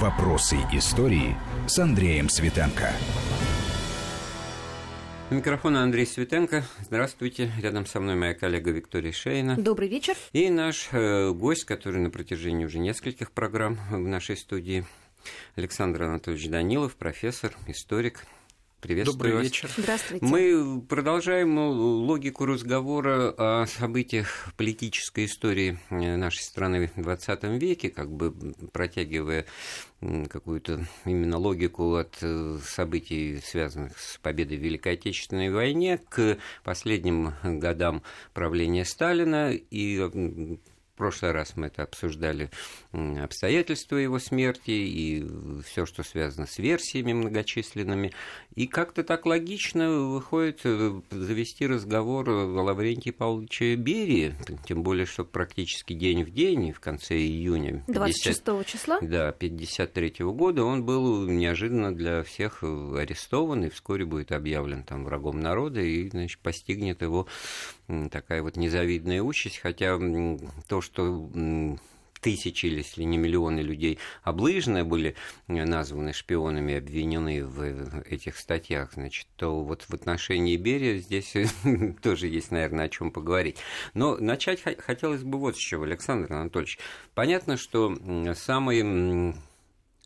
Вопросы истории с Андреем Светенко. У микрофона Андрей Светенко. Здравствуйте. Рядом со мной моя коллега Виктория Шейна. Добрый вечер. И наш э, гость, который на протяжении уже нескольких программ в нашей студии, Александр Анатольевич Данилов, профессор, историк, Приветствую Добрый вас. вечер. Здравствуйте. Мы продолжаем логику разговора о событиях политической истории э, нашей страны в 20 веке, как бы протягивая какую-то именно логику от э, событий, связанных с победой в Великой Отечественной войне, к последним годам правления Сталина и прошлый раз мы это обсуждали, обстоятельства его смерти и все, что связано с версиями многочисленными. И как-то так логично выходит э, завести разговор о Лаврентии Павловиче Берии, тем более, что практически день в день, в конце июня 26 50, числа? Да, 53 -го года он был неожиданно для всех арестован и вскоре будет объявлен там врагом народа и, значит, постигнет его такая вот незавидная участь, хотя то, что тысячи, если не миллионы людей облыжные были названы шпионами, обвинены в этих статьях, значит, то вот в отношении Берия здесь тоже есть, наверное, о чем поговорить. Но начать хотелось бы вот с чего, Александр Анатольевич. Понятно, что самый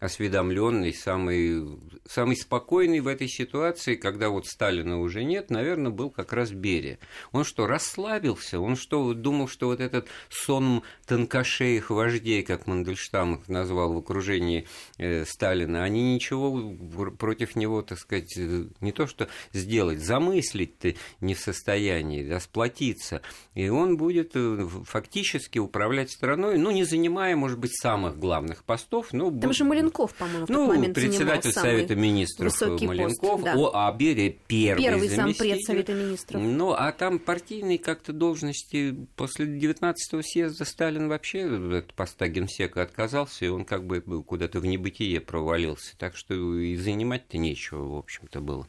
осведомленный, самый, самый спокойный в этой ситуации, когда вот Сталина уже нет, наверное, был как раз Берия. Он что, расслабился? Он что, думал, что вот этот сон тонкошеих вождей, как Мандельштам их назвал в окружении э, Сталина, они ничего против него, так сказать, не то что сделать, замыслить-то не в состоянии, да, сплотиться. И он будет э, фактически управлять страной, ну, не занимая, может быть, самых главных постов, но... Там же Маленков, по-моему, в ну, тот момент председатель Совета Министров Маленков, пост, да. о, а Берия первый, первый зампред Совета Министров. Ну, а там партийные как-то должности после 19-го съезда Сталин вообще от поста генсека отказался, и он как бы куда-то в небытие провалился. Так что и занимать-то нечего, в общем-то, было.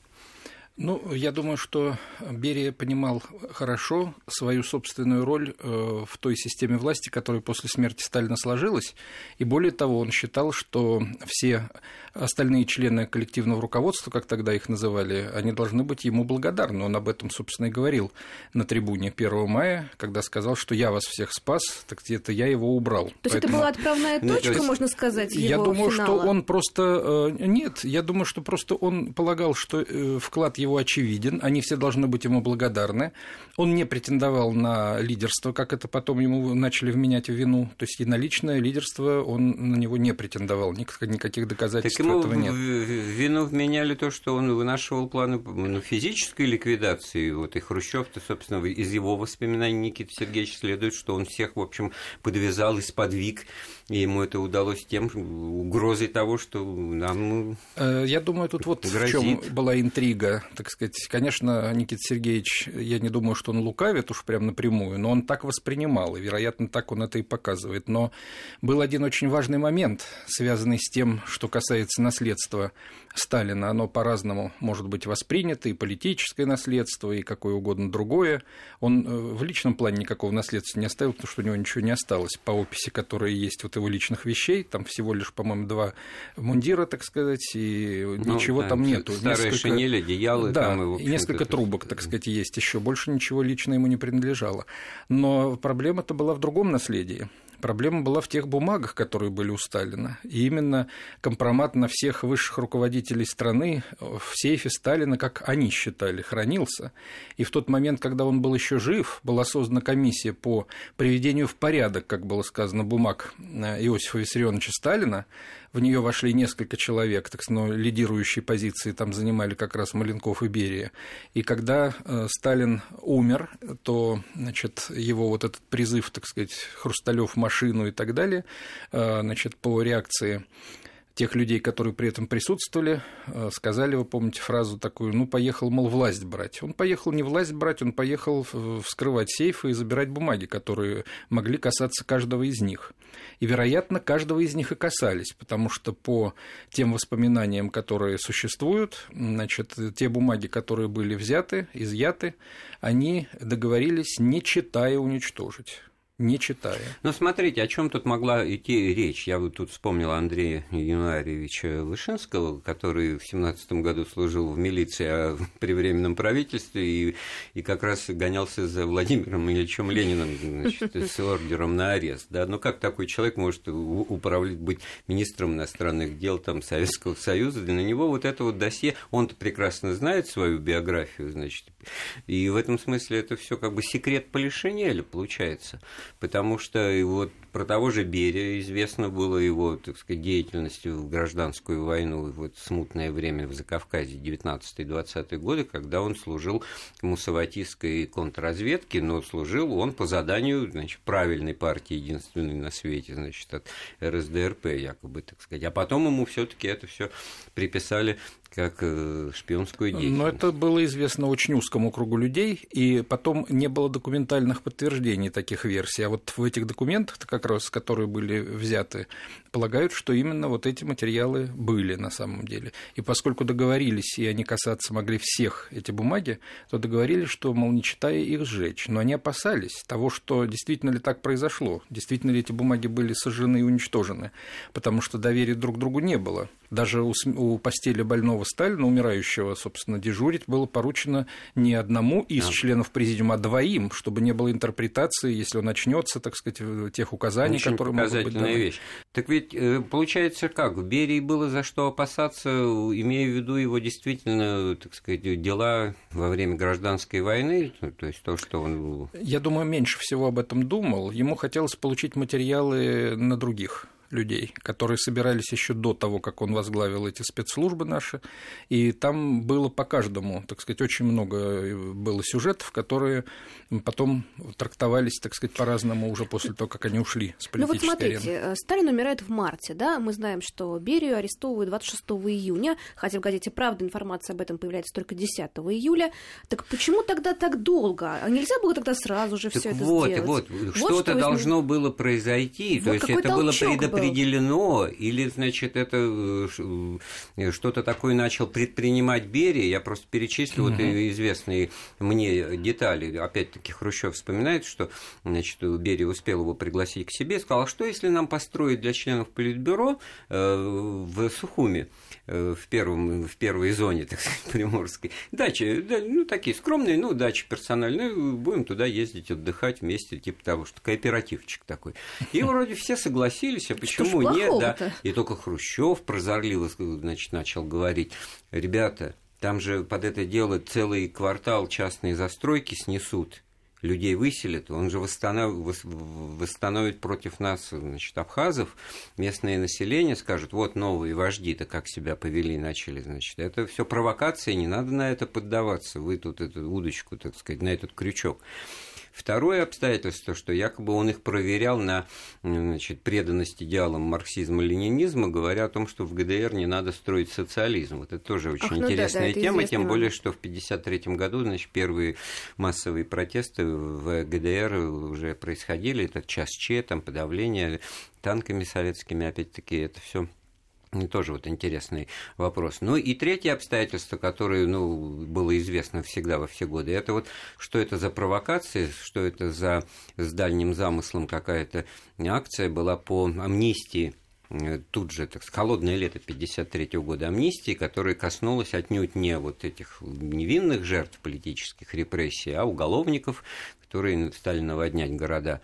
Ну, я думаю, что Берия понимал хорошо свою собственную роль э, в той системе власти, которая после смерти Сталина сложилась. И более того, он считал, что все остальные члены коллективного руководства, как тогда их называли, они должны быть ему благодарны. Он об этом, собственно, и говорил на трибуне 1 мая, когда сказал, что я вас всех спас, так это я его убрал. То есть Поэтому... это была отправная ну, точка, есть... можно сказать, его Я думаю, финала? что он просто... Э, нет, я думаю, что просто он полагал, что э, вклад его очевиден, они все должны быть ему благодарны. Он не претендовал на лидерство, как это потом ему начали вменять в вину. То есть и на личное лидерство он на него не претендовал, никаких доказательств так ему этого нет. вину вменяли то, что он вынашивал планы ну, физической ликвидации. Вот и Хрущев-то, собственно, из его воспоминаний Никиты Сергеевича следует, что он всех, в общем, подвязал и сподвиг и ему это удалось тем угрозой того, что нам э, Я думаю, тут вот грозит. в чем была интрига, так сказать. Конечно, Никита Сергеевич, я не думаю, что он лукавит уж прям напрямую, но он так воспринимал, и, вероятно, так он это и показывает. Но был один очень важный момент, связанный с тем, что касается наследства Сталина. Оно по-разному может быть воспринято, и политическое наследство, и какое угодно другое. Он э, в личном плане никакого наследства не оставил, потому что у него ничего не осталось по описи, которая есть вот его личных вещей. Там всего лишь, по-моему, два мундира, так сказать, и ну, ничего да, там нету. Старые несколько... шинели, одеялы. Да, там, и, и несколько трубок, так сказать, есть еще. Больше ничего лично ему не принадлежало. Но проблема-то была в другом наследии. Проблема была в тех бумагах, которые были у Сталина. И именно компромат на всех высших руководителей страны в сейфе Сталина, как они считали, хранился. И в тот момент, когда он был еще жив, была создана комиссия по приведению в порядок, как было сказано, бумаг э, Иосифа Виссарионовича Сталина, в нее вошли несколько человек, так но лидирующие позиции там занимали как раз Маленков и Берия. И когда э, Сталин умер, то значит, его вот этот призыв, так сказать, Хрусталев машину и так далее, э, значит, по реакции тех людей, которые при этом присутствовали, э, сказали, вы помните фразу такую, ну, поехал, мол, власть брать. Он поехал не власть брать, он поехал вскрывать сейфы и забирать бумаги, которые могли касаться каждого из них. И, вероятно, каждого из них и касались, потому что по тем воспоминаниям, которые существуют, значит, те бумаги, которые были взяты, изъяты, они договорились, не читая, уничтожить. Не читая. Ну, смотрите, о чем тут могла идти речь? Я вот тут вспомнил Андрея Януаревича Вышинского, который в семнадцатом году служил в милиции а при Временном правительстве и, и как раз гонялся за Владимиром Ильичем Лениным значит, с ордером на арест. Да? Ну, как такой человек может управлять, быть министром иностранных дел там, Советского Союза? Для него вот это вот досье, он-то прекрасно знает свою биографию, значит, и в этом смысле это все как бы секрет Полишинеля получается? Потому что вот про того же Берия известно было его, так сказать, деятельностью в гражданскую войну, вот смутное время в Закавказье, 19-20 годы, когда он служил мусаватистской контрразведке, но служил он по заданию, значит, правильной партии, единственной на свете, значит, от РСДРП, якобы, так сказать. А потом ему все таки это все приписали как э, шпионскую деятельность. Но это было известно очень узкому кругу людей, и потом не было документальных подтверждений таких версий. А вот в этих документах, как раз которые были взяты, полагают, что именно вот эти материалы были на самом деле. И поскольку договорились, и они касаться могли всех эти бумаги, то договорились, что, мол, не читая их, сжечь. Но они опасались того, что действительно ли так произошло, действительно ли эти бумаги были сожжены и уничтожены, потому что доверия друг другу не было. Даже у, у постели больного Сталина, умирающего, собственно, дежурить было поручено не одному из да. членов президиума, а двоим, чтобы не было интерпретации, если он начнется, так сказать, тех указаний, Очень которые могут быть даны. вещь. Так ведь э, получается как? В Берии было за что опасаться, имея в виду его действительно, так сказать, дела во время гражданской войны, то есть то, что он... Я думаю, меньше всего об этом думал. Ему хотелось получить материалы на других людей, которые собирались еще до того, как он возглавил эти спецслужбы наши, и там было по каждому, так сказать, очень много э, было сюжетов, которые потом трактовались, так сказать, по-разному уже после того, как они ушли с политической Ну вот смотрите, арены. Э, Сталин умирает в марте, да, мы знаем, что Берию арестовывают 26 июня, хотя в газете «Правда» информация об этом появляется только 10 июля, так почему тогда так долго? А нельзя было тогда сразу же все это вот, сделать? Вот, вот, что-то что должно было произойти, вот то есть это было предопределено определено, или, значит, это э, что-то такое начал предпринимать Берия, я просто перечислю угу. вот известные мне детали, опять-таки Хрущев вспоминает, что, значит, Берия успел его пригласить к себе, сказал, а что если нам построить для членов Политбюро э, в Сухуми, э, в, первом, в первой зоне, так сказать, Приморской, дачи, да, ну, такие скромные, ну, дачи персональные, будем туда ездить, отдыхать вместе, типа того, что кооперативчик такой. И вроде все согласились, а почему почему нет, да. И только Хрущев прозорливо значит, начал говорить, ребята, там же под это дело целый квартал частные застройки снесут, людей выселят, он же восстанов... восстановит против нас значит, абхазов, местное население скажет, вот новые вожди-то как себя повели, начали, значит, это все провокация, не надо на это поддаваться, вы тут эту удочку, так сказать, на этот крючок. Второе обстоятельство, что якобы он их проверял на значит, преданность идеалам марксизма-ленинизма, говоря о том, что в ГДР не надо строить социализм. Вот это тоже очень Ах, ну интересная да, да, тема, тем более, что в 1953 году значит, первые массовые протесты в ГДР уже происходили, это час Че, там подавление танками советскими, опять-таки, это все тоже вот интересный вопрос. Ну и третье обстоятельство, которое ну, было известно всегда во все годы, это вот что это за провокация, что это за с дальним замыслом какая-то акция была по амнистии э, тут же, так сказать, холодное лето 1953 года амнистии, которая коснулась отнюдь не вот этих невинных жертв политических репрессий, а уголовников, которые стали наводнять города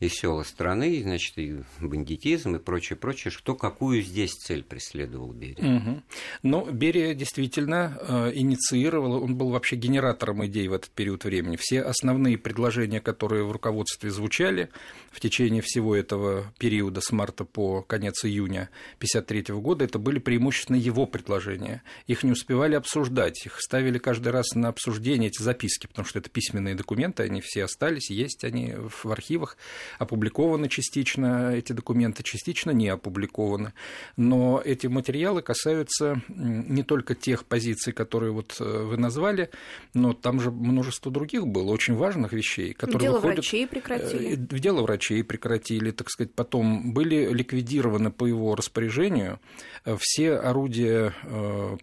и села страны, значит, и бандитизм и прочее, прочее, что какую здесь цель преследовал Берия? Угу. Ну, Берия действительно э, инициировал, он был вообще генератором идей в этот период времени. Все основные предложения, которые в руководстве звучали в течение всего этого периода с марта по конец июня 1953 года, это были преимущественно его предложения. Их не успевали обсуждать, их ставили каждый раз на обсуждение эти записки, потому что это письменные документы, они все остались, есть они в архивах, опубликованы частично эти документы, частично не опубликованы. Но эти материалы касаются не только тех позиций, которые вот э, вы назвали, но там же множество других было, очень важных вещей, которые Дело выходят... врачей прекратили. Э, дело врачей прекратили, так сказать, потом были ликвидированы по его распоряжению э, все орудия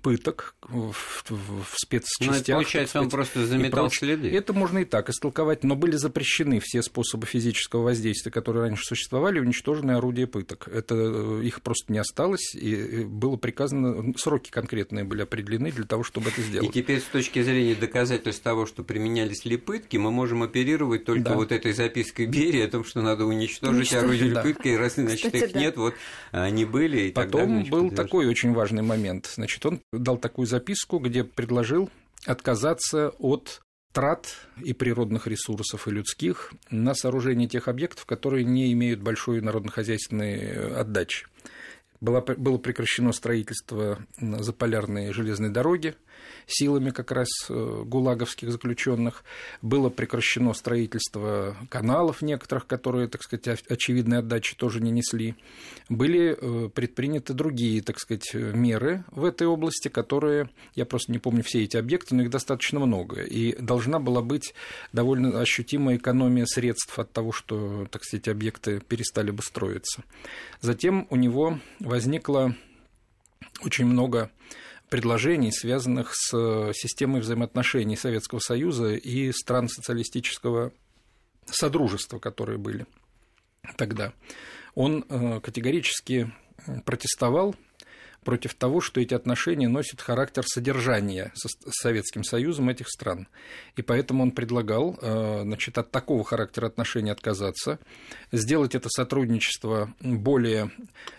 пыток в, в спецчастях. Ну, получается, он просто заметал следы. Это можно и так истолковать но были запрещены все способы физического воздействия, которые раньше существовали, уничтожены орудия пыток. Это э, их просто не осталось, и было приказано, сроки конкретные были определены для того, чтобы это сделать. И теперь с точки зрения доказательств того, что применялись ли пытки, мы можем оперировать только да. вот этой запиской Берии о том, что надо уничтожить орудия да. пытки, и раз значит, Кстати, их да. нет, вот они были. И Потом тогда, значит, был такой очень важный момент. Значит, он дал такую записку, где предложил отказаться от трат и природных ресурсов, и людских на сооружение тех объектов, которые не имеют большой народно-хозяйственной отдачи. Было, было прекращено строительство заполярной железной дороги, силами как раз э, гулаговских заключенных. Было прекращено строительство каналов некоторых, которые, так сказать, очевидной отдачи тоже не несли. Были э, предприняты другие, так сказать, меры в этой области, которые, я просто не помню все эти объекты, но их достаточно много. И должна была быть довольно ощутимая экономия средств от того, что, так сказать, объекты перестали бы строиться. Затем у него возникло очень много предложений, связанных с э, системой взаимоотношений Советского Союза и стран социалистического содружества, которые были тогда. Он э, категорически протестовал против того, что эти отношения носят характер содержания с Советским Союзом этих стран. И поэтому он предлагал э, значит, от такого характера отношений отказаться, сделать это сотрудничество более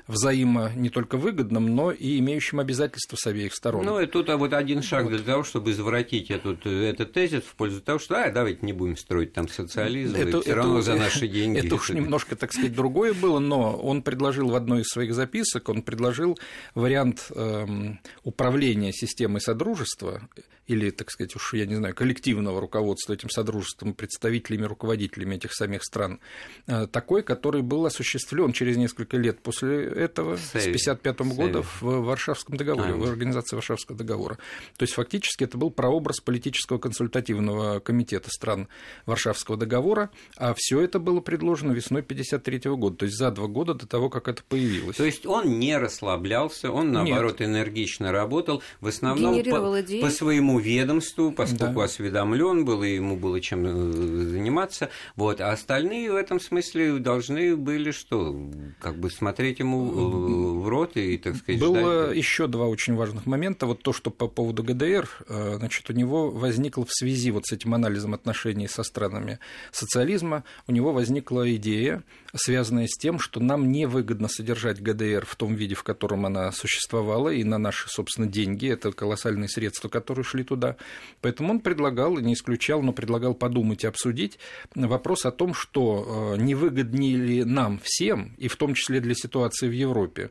взаимо не только выгодным, но и имеющим обязательства с обеих сторон. Ну, и тут а вот один шаг вот. для того, чтобы извратить этот, этот тезис в пользу того, что а, давайте не будем строить там социализм, это, все равно за наши деньги. Это уж немножко, так сказать, другое было, но он предложил в одной из своих записок, он предложил вариант вариант эм, управления системой содружества или, так сказать, уж я не знаю, коллективного руководства этим содружеством, представителями, руководителями этих самих стран, э, такой, который был осуществлен через несколько лет после этого, Сейв. с 1955 года в Варшавском договоре, а. в Организации Варшавского договора. То есть фактически это был прообраз политического консультативного комитета стран Варшавского договора, а все это было предложено весной 1953 года, то есть за два года до того, как это появилось. То есть он не расслаблялся, он наоборот Нет. энергично работал, в основном по, по своему ведомству, поскольку да. осведомлен был и ему было чем э, заниматься, вот, а остальные в этом смысле должны были что, как бы смотреть ему э, в рот и, так сказать, было ждать. еще два очень важных момента, вот то, что по поводу ГДР, э, значит, у него возникло в связи вот с этим анализом отношений со странами социализма, у него возникла идея, связанная с тем, что нам невыгодно содержать ГДР в том виде, в котором она существовала, и на наши, собственно, деньги, это колоссальные средства, которые шли туда. Поэтому он предлагал, не исключал, но предлагал подумать и обсудить вопрос о том, что э, невыгоднее ли нам всем, и в том числе для ситуации в Европе,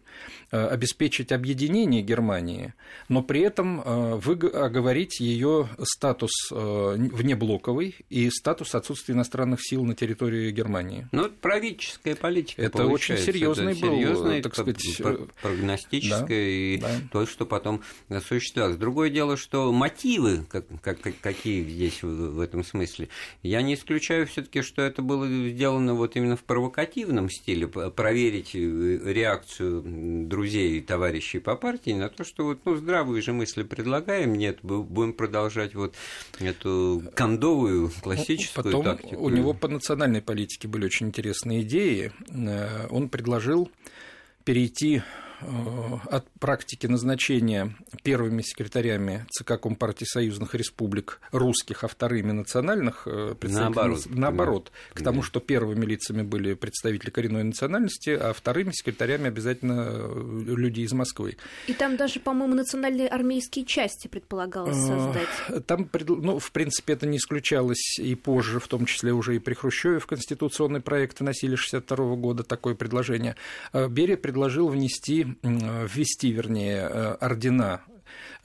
э, обеспечить объединение Германии, но при этом э, оговорить ее статус внеблоковый и статус отсутствия иностранных сил на территории Германии. Ну, правительская политика. Это очень серьезный это был, серьезный, так сказать, прогностическое да, и да. то, что потом осуществлялось. Другое дело, что мотивы, как, как, какие здесь в, в этом смысле, я не исключаю все-таки, что это было сделано вот именно в провокативном стиле, проверить э, реакцию друзей и товарищей по партии на то, что вот, ну, здравые же мысли предлагаем, нет, будем продолжать вот эту кондовую классическую Потом тактику. У него по национальной политике были очень интересные идеи. Э, он предложил перейти от практики назначения первыми секретарями ЦК Компартии союзных республик русских, а вторыми национальных э, наоборот, наоборот да. к тому, что первыми лицами были представители коренной национальности, а вторыми секретарями обязательно э, люди из Москвы. И там даже, по-моему, национальные армейские части предполагалось создать. Там, ну, в принципе, это не исключалось и позже, в том числе уже и при Хрущеве в конституционный проект вносили 62 года такое предложение. Берия предложил внести ввести, вернее, э, ордена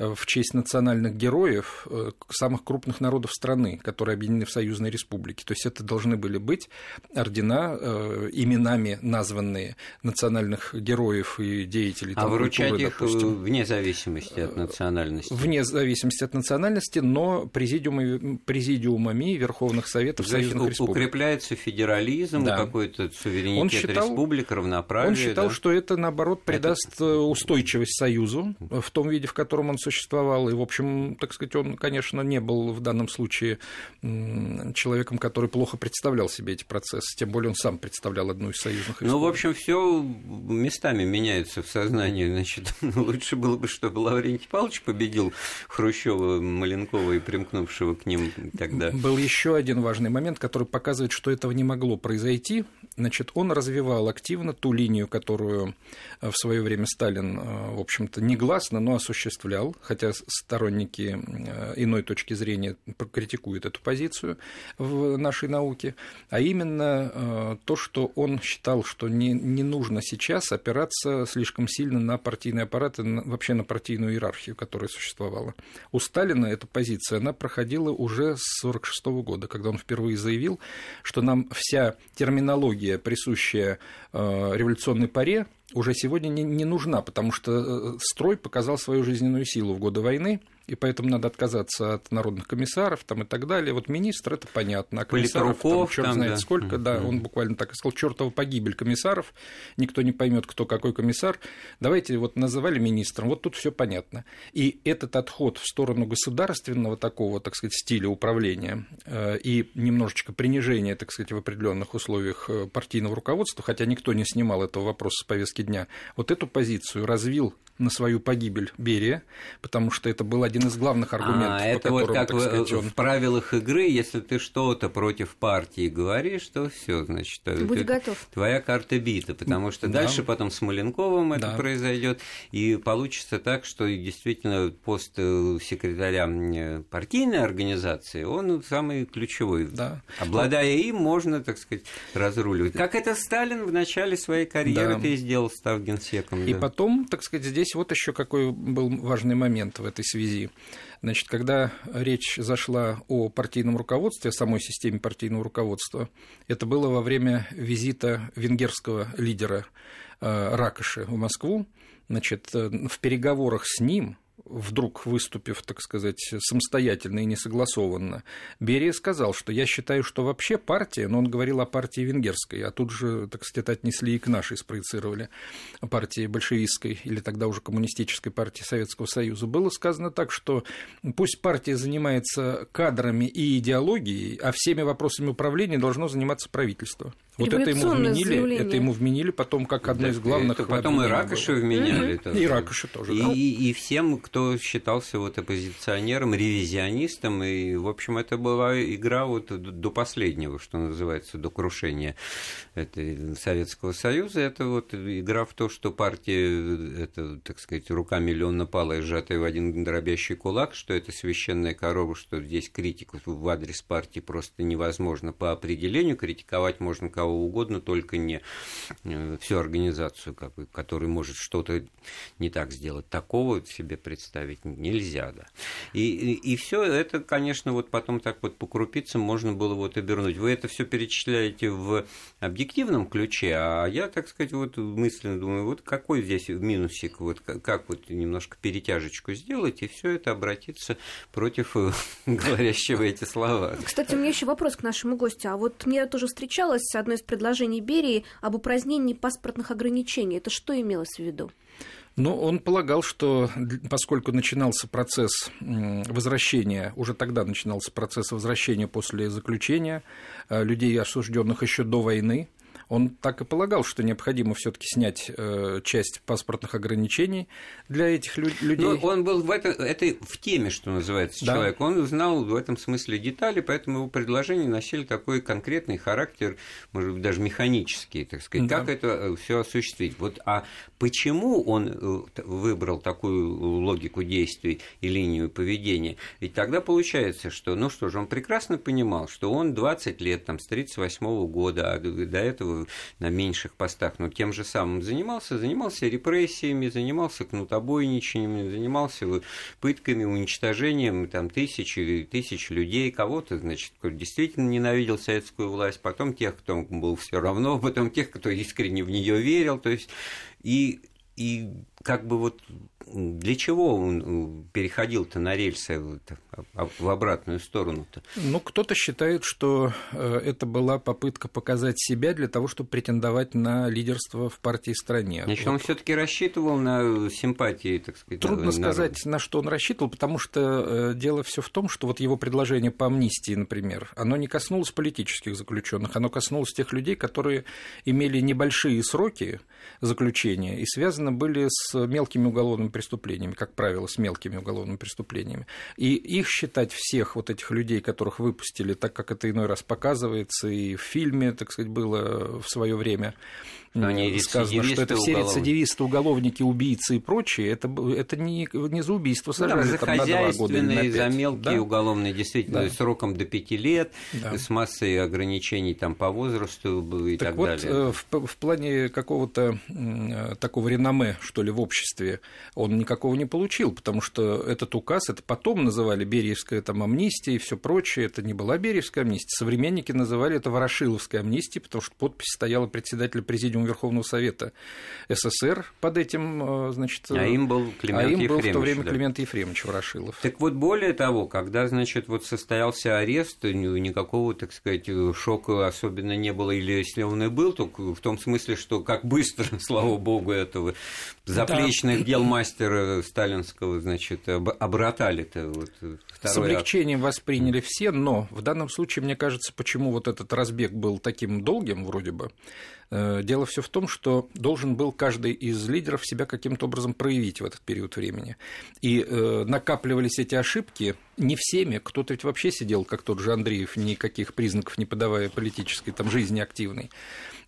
в честь национальных героев э, самых крупных народов страны, которые объединены в союзной республике. То есть это должны были быть ордена, э, именами названные национальных героев и деятелей. А выручать культуры, их допустим, вне зависимости от национальности? Вне зависимости от национальности, но президиумами, президиумами Верховных Советов То союзных республик. Укрепляется федерализм, да. какой-то суверенитет он считал, республик, равноправие. Он считал, да? что это, наоборот, придаст это... устойчивость Союзу в том виде, в котором он существует существовал. И, в общем, так сказать, он, конечно, не был в данном случае человеком, который плохо представлял себе эти процессы. Тем более он сам представлял одну из союзных Ну, в общем, все местами меняется в сознании. Значит, лучше было бы, чтобы Лаврентий Павлович победил Хрущева, Маленкова и примкнувшего к ним тогда. Был еще один важный момент, который показывает, что этого не могло произойти. Значит, он развивал активно ту линию, которую в свое время Сталин, э, в общем-то, негласно, но осуществлял, хотя сторонники э, иной точки зрения критикуют эту позицию в нашей науке, а именно э, то, что он считал, что не, не нужно сейчас опираться слишком сильно на партийный аппарат и вообще на партийную иерархию, которая существовала. У Сталина эта позиция, она проходила уже с 1946 года, когда он впервые заявил, что нам вся терминология, присущая революционной паре, уже сегодня не, не нужна, потому что э, строй показал свою жизненную силу в годы войны, и поэтому надо отказаться от народных комиссаров там, и так далее. Вот министр, это понятно, а комиссаров там, черт знает да. сколько, да, mm-hmm. он буквально так и сказал, чертова погибель комиссаров, никто не поймет, кто какой комиссар. Давайте вот называли министром, вот тут все понятно. И этот отход в сторону государственного такого, так сказать, стиля управления э, и немножечко принижение, так сказать, в определенных условиях э, партийного руководства, хотя никто не снимал этого вопроса с повестки дня, вот эту позицию развил на свою погибель Берия, потому что это был один из главных аргументов. А, это которым, вот как сказать, он... в правилах игры, если ты что-то против партии говоришь, то все, значит, Будь ты, готов. твоя карта бита, потому что да. дальше потом с Маленковым это да. произойдет, и получится так, что действительно пост э, секретаря э, партийной организации, он самый ключевой. Да. Обладая им, можно, так сказать, разруливать. Как это Сталин в начале своей карьеры да. ты сделал, став генсеком. И да. потом, так сказать, здесь здесь вот еще какой был важный момент в этой связи. Значит, когда речь зашла о партийном руководстве, о самой системе партийного руководства, это было во время визита венгерского лидера э, Ракоши в Москву. Значит, э, в переговорах с ним вдруг выступив, так сказать, самостоятельно и несогласованно, Берия сказал, что я считаю, что вообще партия, но он говорил о партии венгерской, а тут же, так сказать, это отнесли и к нашей, спроецировали, партии большевистской или тогда уже коммунистической партии Советского Союза. Было сказано так, что пусть партия занимается кадрами и идеологией, а всеми вопросами управления должно заниматься правительство. Вот это ему вменили, заявление. это ему вменили потом как одно да, из главных. потом и Ракоши вменяли. Mm-hmm. И Ракоши тоже. И, да. и, и всем, кто считался вот оппозиционером, ревизионистом, и, в общем, это была игра вот до последнего, что называется, до крушения этой Советского Союза. Это вот игра в то, что партия, это, так сказать, рука миллиона пала сжатая в один дробящий кулак, что это священная корова, что здесь критику в адрес партии просто невозможно по определению, критиковать можно кого кого угодно, только не э, всю организацию, как бы, которая может что-то не так сделать. Такого себе представить нельзя, да. И, и, и все это, конечно, вот потом так вот по крупицам можно было вот обернуть. Вы это все перечисляете в объективном ключе, а я, так сказать, вот мысленно думаю, вот какой здесь минусик, вот как вот немножко перетяжечку сделать, и все это обратится против э, говорящего эти слова. Кстати, у меня еще вопрос к нашему гостю. А вот мне тоже встречалось одно из из предложений Берии об упразднении паспортных ограничений. Это что имелось в виду? Ну, он полагал, что поскольку начинался процесс возвращения, уже тогда начинался процесс возвращения после заключения э, людей, осужденных еще до войны, он так и полагал, что необходимо все-таки снять э, часть паспортных ограничений для этих лю- людей. Но он был в это, это в теме, что называется, да. человек. Он знал в этом смысле детали, поэтому его предложения носили такой конкретный характер, может быть, даже механический, так сказать, да. как это э, все осуществить. Вот, а почему он э, выбрал такую логику действий и линию поведения? Ведь тогда получается, что, ну что же, он прекрасно понимал, что он 20 лет, там, с 38 года, а до этого на меньших постах, но тем же самым занимался, занимался репрессиями, занимался кнутобойничанием, занимался пытками, уничтожением там, тысяч или тысяч людей, кого-то, значит, действительно ненавидел советскую власть, потом тех, кто был все равно, потом тех, кто искренне в нее верил, то есть и и как бы вот для чего он переходил-то на рельсы в обратную сторону-то? Ну, кто-то считает, что это была попытка показать себя для того, чтобы претендовать на лидерство в партии стране. Значит, вот. он все таки рассчитывал на симпатии, так сказать, Трудно народа. сказать, на что он рассчитывал, потому что дело все в том, что вот его предложение по амнистии, например, оно не коснулось политических заключенных, оно коснулось тех людей, которые имели небольшие сроки заключения и связаны были с мелкими уголовными преступлениями, как правило, с мелкими уголовными преступлениями. И их считать всех вот этих людей, которых выпустили, так как это иной раз показывается и в фильме, так сказать, было в свое время, но они сказано, что это все рецидивисты, уголовники, убийцы и прочие, это, это не, не за убийство сажали ну, да, за там, хозяйственные, за мелкие да? уголовные, действительно, да. сроком до пяти лет, да. с массой ограничений там, по возрасту и так, так вот, далее. Э, в, в плане какого-то такого реноме, что ли, в обществе, он никакого не получил, потому что этот указ, это потом называли Бериевская там, амнистия и все прочее, это не была Бериевская амнистия, современники называли это Ворошиловская амнистия, потому что подпись стояла председателя президиума Президиум Верховного Совета СССР под этим, э, значит... А им был Климент А им был в то время да. Климент Ефремович Ворошилов. Так вот, более того, когда, значит, вот состоялся арест, никакого, так сказать, шока особенно не было, или если он и был, то в том смысле, что как быстро, слава богу, этого заплечных да. дел мастера сталинского, значит, обратали-то. Вот, С облегчением акт. восприняли все, но в данном случае, мне кажется, почему вот этот разбег был таким долгим, вроде бы, Э, дело все в том, что должен был каждый из лидеров себя каким-то образом проявить в этот период времени. И э, накапливались эти ошибки не всеми, кто-то ведь вообще сидел, как тот же Андреев, никаких признаков не подавая политической там, жизни активной.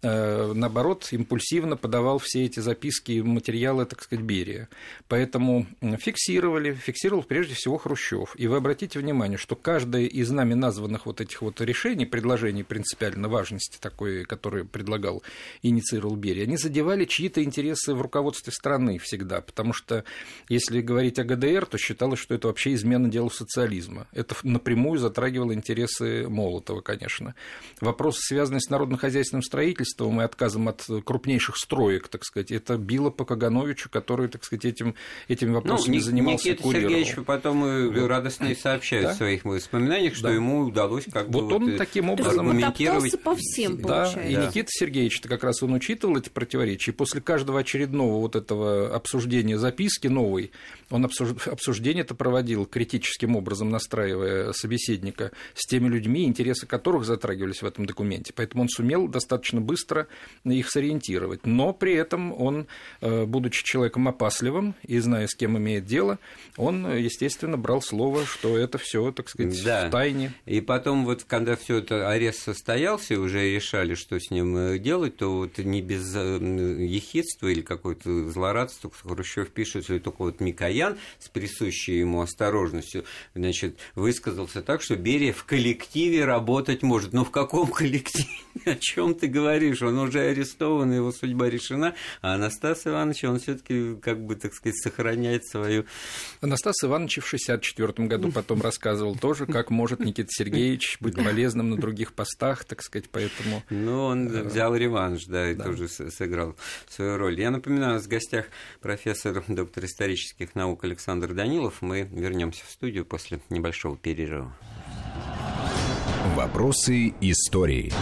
Э, наоборот, импульсивно подавал все эти записки и материалы, так сказать, Берия. Поэтому фиксировали, фиксировал прежде всего Хрущев. И вы обратите внимание, что каждое из нами названных вот этих вот решений, предложений принципиально важности такой, которые предлагал, инициировал Берия, они задевали чьи-то интересы в руководстве страны всегда, потому что если говорить о ГДР, то считалось, что это вообще измена делу социализма. Это напрямую затрагивало интересы Молотова, конечно. Вопросы, связанные с народно-хозяйственным строительством, и отказом от крупнейших строек, так сказать. Это било по Кагановичу, который, так сказать, этим, этими ну, вопросами ну, занимался Никита Сергеевич потом вот. радостно и сообщает да? в своих воспоминаниях, что да. ему удалось как вот бы... Вот он таким образом... аргументировать... по всем, да, и Никита Сергеевич -то как раз он учитывал эти противоречия, и после каждого очередного вот этого обсуждения записки новой, он обсуждение это проводил критическим образом, настраивая собеседника с теми людьми, интересы которых затрагивались в этом документе. Поэтому он сумел достаточно быстро их сориентировать. Но при этом он, э, будучи человеком опасливым и зная, с кем имеет дело, он, естественно, брал слово, что это все, так сказать, да. в тайне. И потом, вот, когда все это арест состоялся, и уже решали, что с ним э, делать, то вот не без э, ехидства или какой-то злорадства Хрущев пишет, что только вот Микоян Саркисян с присущей ему осторожностью, значит, высказался так, что Берия в коллективе работать может. Но в каком коллективе? О чем ты говоришь? Он уже арестован, его судьба решена, а Анастас Иванович, он все-таки, как бы, так сказать, сохраняет свою... Анастас Иванович в 1964 году потом рассказывал тоже, как может Никита Сергеевич быть полезным на других постах, так сказать, поэтому... Ну, он э, взял реванш, да, и да. тоже сыграл свою роль. Я напоминаю, у нас в гостях профессор, доктор исторических наук наук Александр Данилов. Мы вернемся в студию после небольшого перерыва. Вопросы истории.